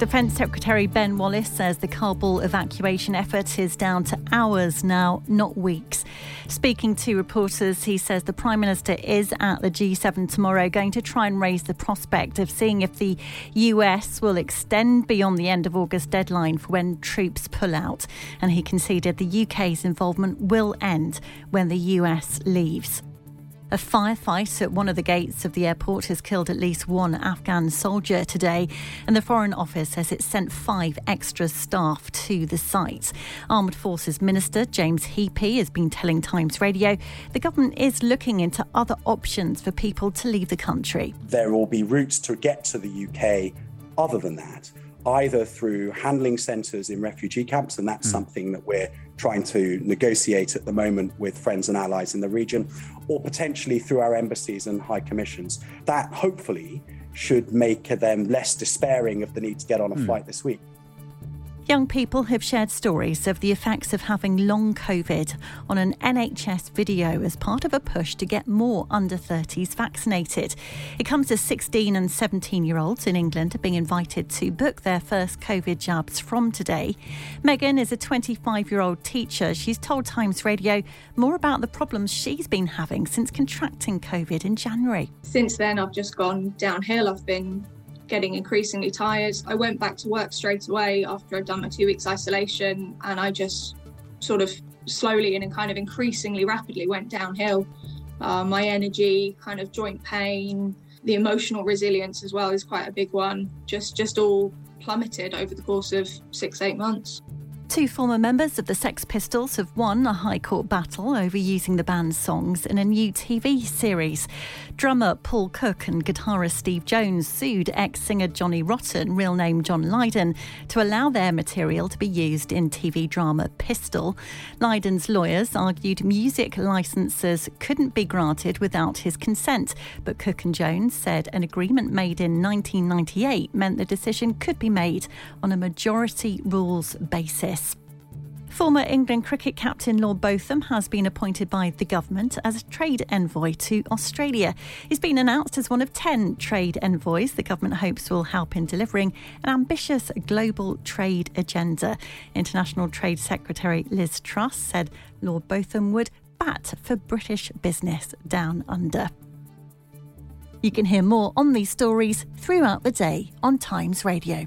Defence Secretary Ben Wallace says the Kabul evacuation effort is down to hours now, not weeks. Speaking to reporters, he says the Prime Minister is at the G7 tomorrow going to try and raise the prospect of seeing if the US will extend beyond the end of August deadline for when troops pull out. And he conceded the UK's involvement will end when the US leaves. A firefight at one of the gates of the airport has killed at least one Afghan soldier today, and the Foreign Office says it sent five extra staff to the site. Armed Forces Minister James Heappey has been telling Times Radio the government is looking into other options for people to leave the country. There will be routes to get to the UK other than that either through handling centres in refugee camps, and that's mm. something that we're trying to negotiate at the moment with friends and allies in the region, or potentially through our embassies and high commissions. That hopefully should make them less despairing of the need to get on a mm. flight this week. Young people have shared stories of the effects of having long COVID on an NHS video as part of a push to get more under 30s vaccinated. It comes as 16 and 17 year olds in England are being invited to book their first COVID jabs from today. Megan is a 25 year old teacher. She's told Times Radio more about the problems she's been having since contracting COVID in January. Since then, I've just gone downhill. I've been getting increasingly tired. I went back to work straight away after I'd done my two weeks isolation, and I just sort of slowly and kind of increasingly rapidly went downhill. Uh, my energy, kind of joint pain, the emotional resilience as well is quite a big one. Just just all plummeted over the course of six eight months. Two former members of the Sex Pistols have won a High Court battle over using the band's songs in a new TV series. Drummer Paul Cook and guitarist Steve Jones sued ex singer Johnny Rotten, real name John Lydon, to allow their material to be used in TV drama Pistol. Lydon's lawyers argued music licenses couldn't be granted without his consent, but Cook and Jones said an agreement made in 1998 meant the decision could be made on a majority rules basis. Former England cricket captain Lord Botham has been appointed by the government as a trade envoy to Australia. He's been announced as one of 10 trade envoys the government hopes will help in delivering an ambitious global trade agenda. International Trade Secretary Liz Truss said Lord Botham would bat for British business down under. You can hear more on these stories throughout the day on Times Radio.